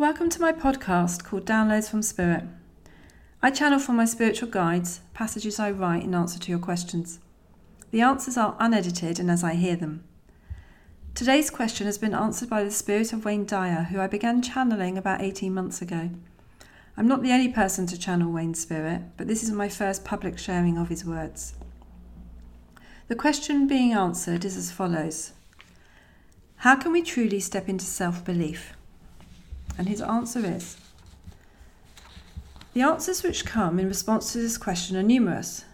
Welcome to my podcast called Downloads from Spirit. I channel from my spiritual guides passages I write in answer to your questions. The answers are unedited and as I hear them. Today's question has been answered by the spirit of Wayne Dyer, who I began channeling about 18 months ago. I'm not the only person to channel Wayne's spirit, but this is my first public sharing of his words. The question being answered is as follows How can we truly step into self belief? And his answer is The answers which come in response to this question are numerous.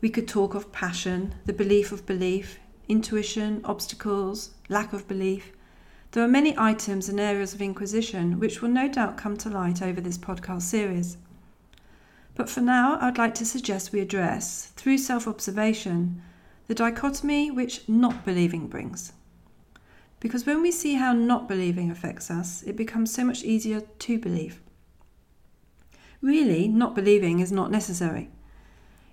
We could talk of passion, the belief of belief, intuition, obstacles, lack of belief. There are many items and areas of inquisition which will no doubt come to light over this podcast series. But for now, I'd like to suggest we address, through self observation, the dichotomy which not believing brings. Because when we see how not believing affects us, it becomes so much easier to believe. Really, not believing is not necessary.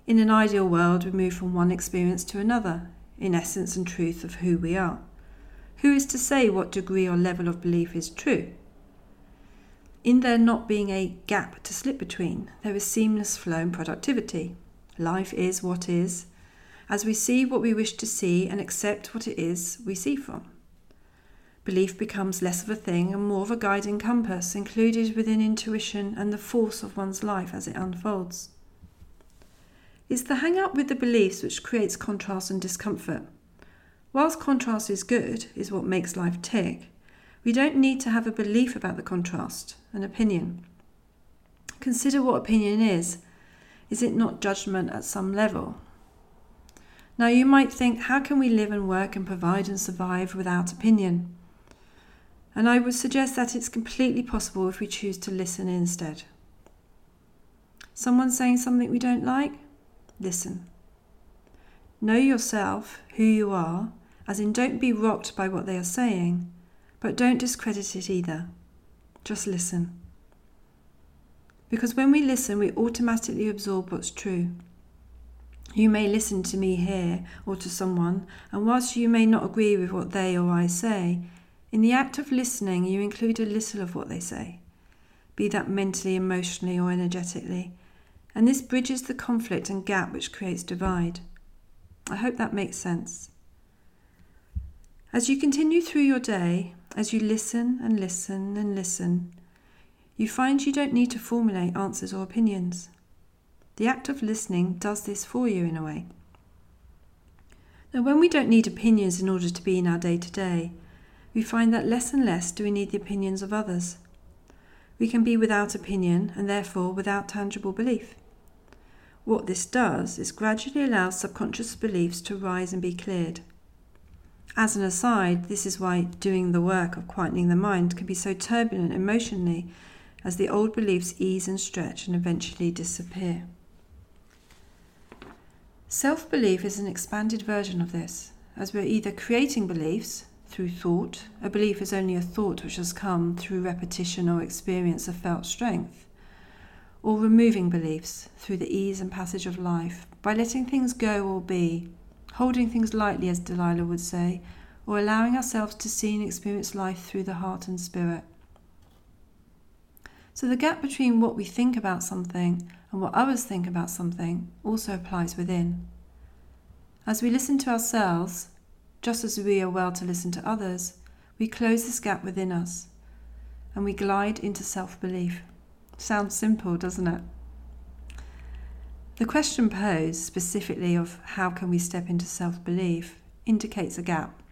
In an ideal world, we move from one experience to another, in essence and truth of who we are. Who is to say what degree or level of belief is true? In there not being a gap to slip between, there is seamless flow and productivity. Life is what is, as we see what we wish to see and accept what it is we see from. Belief becomes less of a thing and more of a guiding compass included within intuition and the force of one's life as it unfolds. It's the hang up with the beliefs which creates contrast and discomfort. Whilst contrast is good, is what makes life tick, we don't need to have a belief about the contrast, an opinion. Consider what opinion is. Is it not judgment at some level? Now you might think, how can we live and work and provide and survive without opinion? And I would suggest that it's completely possible if we choose to listen instead. Someone saying something we don't like? Listen. Know yourself, who you are, as in don't be rocked by what they are saying, but don't discredit it either. Just listen. Because when we listen, we automatically absorb what's true. You may listen to me here or to someone, and whilst you may not agree with what they or I say, in the act of listening, you include a little of what they say, be that mentally, emotionally, or energetically, and this bridges the conflict and gap which creates divide. I hope that makes sense. As you continue through your day, as you listen and listen and listen, you find you don't need to formulate answers or opinions. The act of listening does this for you in a way. Now, when we don't need opinions in order to be in our day to day, we find that less and less do we need the opinions of others. We can be without opinion and therefore without tangible belief. What this does is gradually allow subconscious beliefs to rise and be cleared. As an aside, this is why doing the work of quietening the mind can be so turbulent emotionally as the old beliefs ease and stretch and eventually disappear. Self belief is an expanded version of this, as we're either creating beliefs through thought, a belief is only a thought which has come through repetition or experience of felt strength, or removing beliefs through the ease and passage of life by letting things go or be, holding things lightly, as Delilah would say, or allowing ourselves to see and experience life through the heart and spirit. So, the gap between what we think about something and what others think about something also applies within. As we listen to ourselves, just as we are well to listen to others, we close this gap within us and we glide into self belief. Sounds simple, doesn't it? The question posed specifically of how can we step into self belief indicates a gap.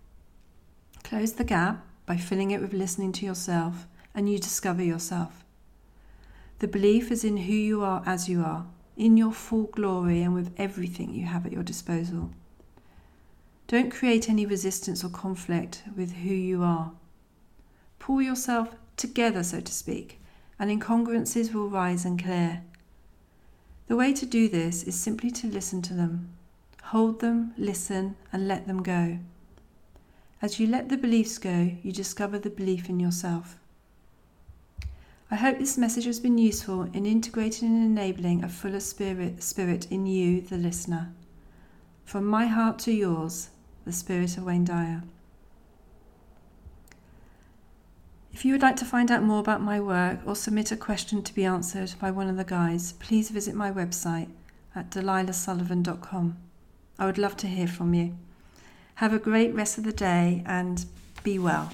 Close the gap by filling it with listening to yourself, and you discover yourself. The belief is in who you are as you are, in your full glory and with everything you have at your disposal. Don't create any resistance or conflict with who you are. Pull yourself together, so to speak, and incongruences will rise and clear. The way to do this is simply to listen to them. Hold them, listen, and let them go. As you let the beliefs go, you discover the belief in yourself. I hope this message has been useful in integrating and enabling a fuller spirit, spirit in you, the listener. From my heart to yours, the spirit of Wayne Dyer. If you would like to find out more about my work or submit a question to be answered by one of the guys, please visit my website at delilahsullivan.com. I would love to hear from you. Have a great rest of the day and be well.